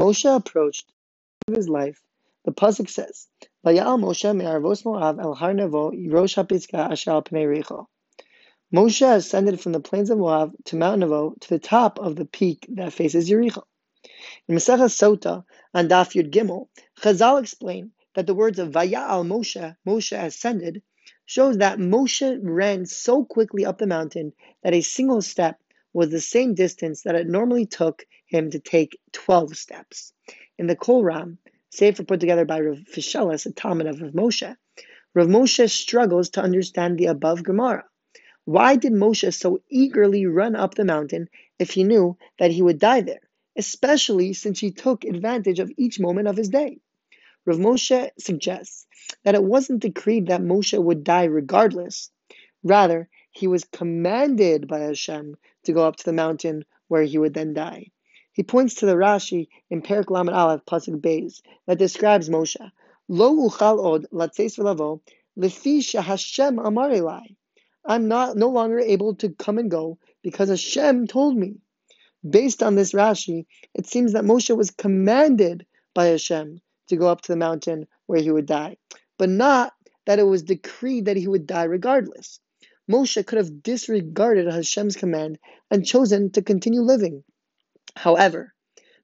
Moshe approached of his life, the pasuk says, "Vayal Moshe me'arvos Moav el Har Nevo Rosh HaPisga Asher al Pnei Richo." Moshe ascended from the plains of Moab to Mount Nevo to the top of the peak that faces Yericho. In Maseches Sota on Daf Yud Gimel, Chazal explain that the words of Vayal Moshe, Moshe ascended, shows that Moshe ran so quickly up the mountain that a single step was the same distance that it normally took him to take 12 steps. In the Kol Ram, Sefer put together by Rav Fishelis, a talmid of Rav Moshe, Rav Moshe struggles to understand the above Gemara. Why did Moshe so eagerly run up the mountain if he knew that he would die there, especially since he took advantage of each moment of his day? Rav Moshe suggests that it wasn't decreed that Moshe would die regardless. Rather, he was commanded by Hashem to go up to the mountain where he would then die. He points to the Rashi in Perek Lamed Aleph Pasuk Beis that describes Moshe. Lo uchal od latzeis v'lavo lefi Hashem amar elai. I'm not no longer able to come and go because Hashem told me. Based on this Rashi, it seems that Moshe was commanded by Hashem to go up to the mountain where he would die, but not that it was decreed that he would die regardless. Moshe could have disregarded Hashem's command and chosen to continue living. However,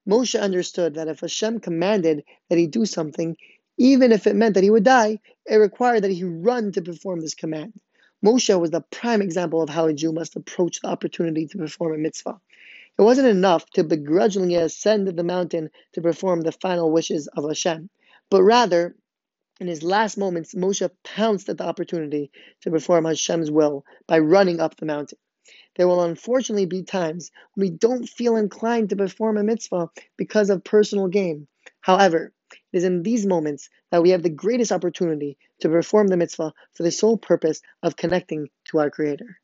Moshe understood that if Hashem commanded that he do something, even if it meant that he would die, it required that he run to perform this command. Moshe was the prime example of how a Jew must approach the opportunity to perform a mitzvah. It wasn't enough to begrudgingly ascend the mountain to perform the final wishes of Hashem, but rather in his last moments, Moshe pounced at the opportunity to perform Hashem's will by running up the mountain. There will unfortunately be times when we don't feel inclined to perform a mitzvah because of personal gain. However, it is in these moments that we have the greatest opportunity to perform the mitzvah for the sole purpose of connecting to our Creator.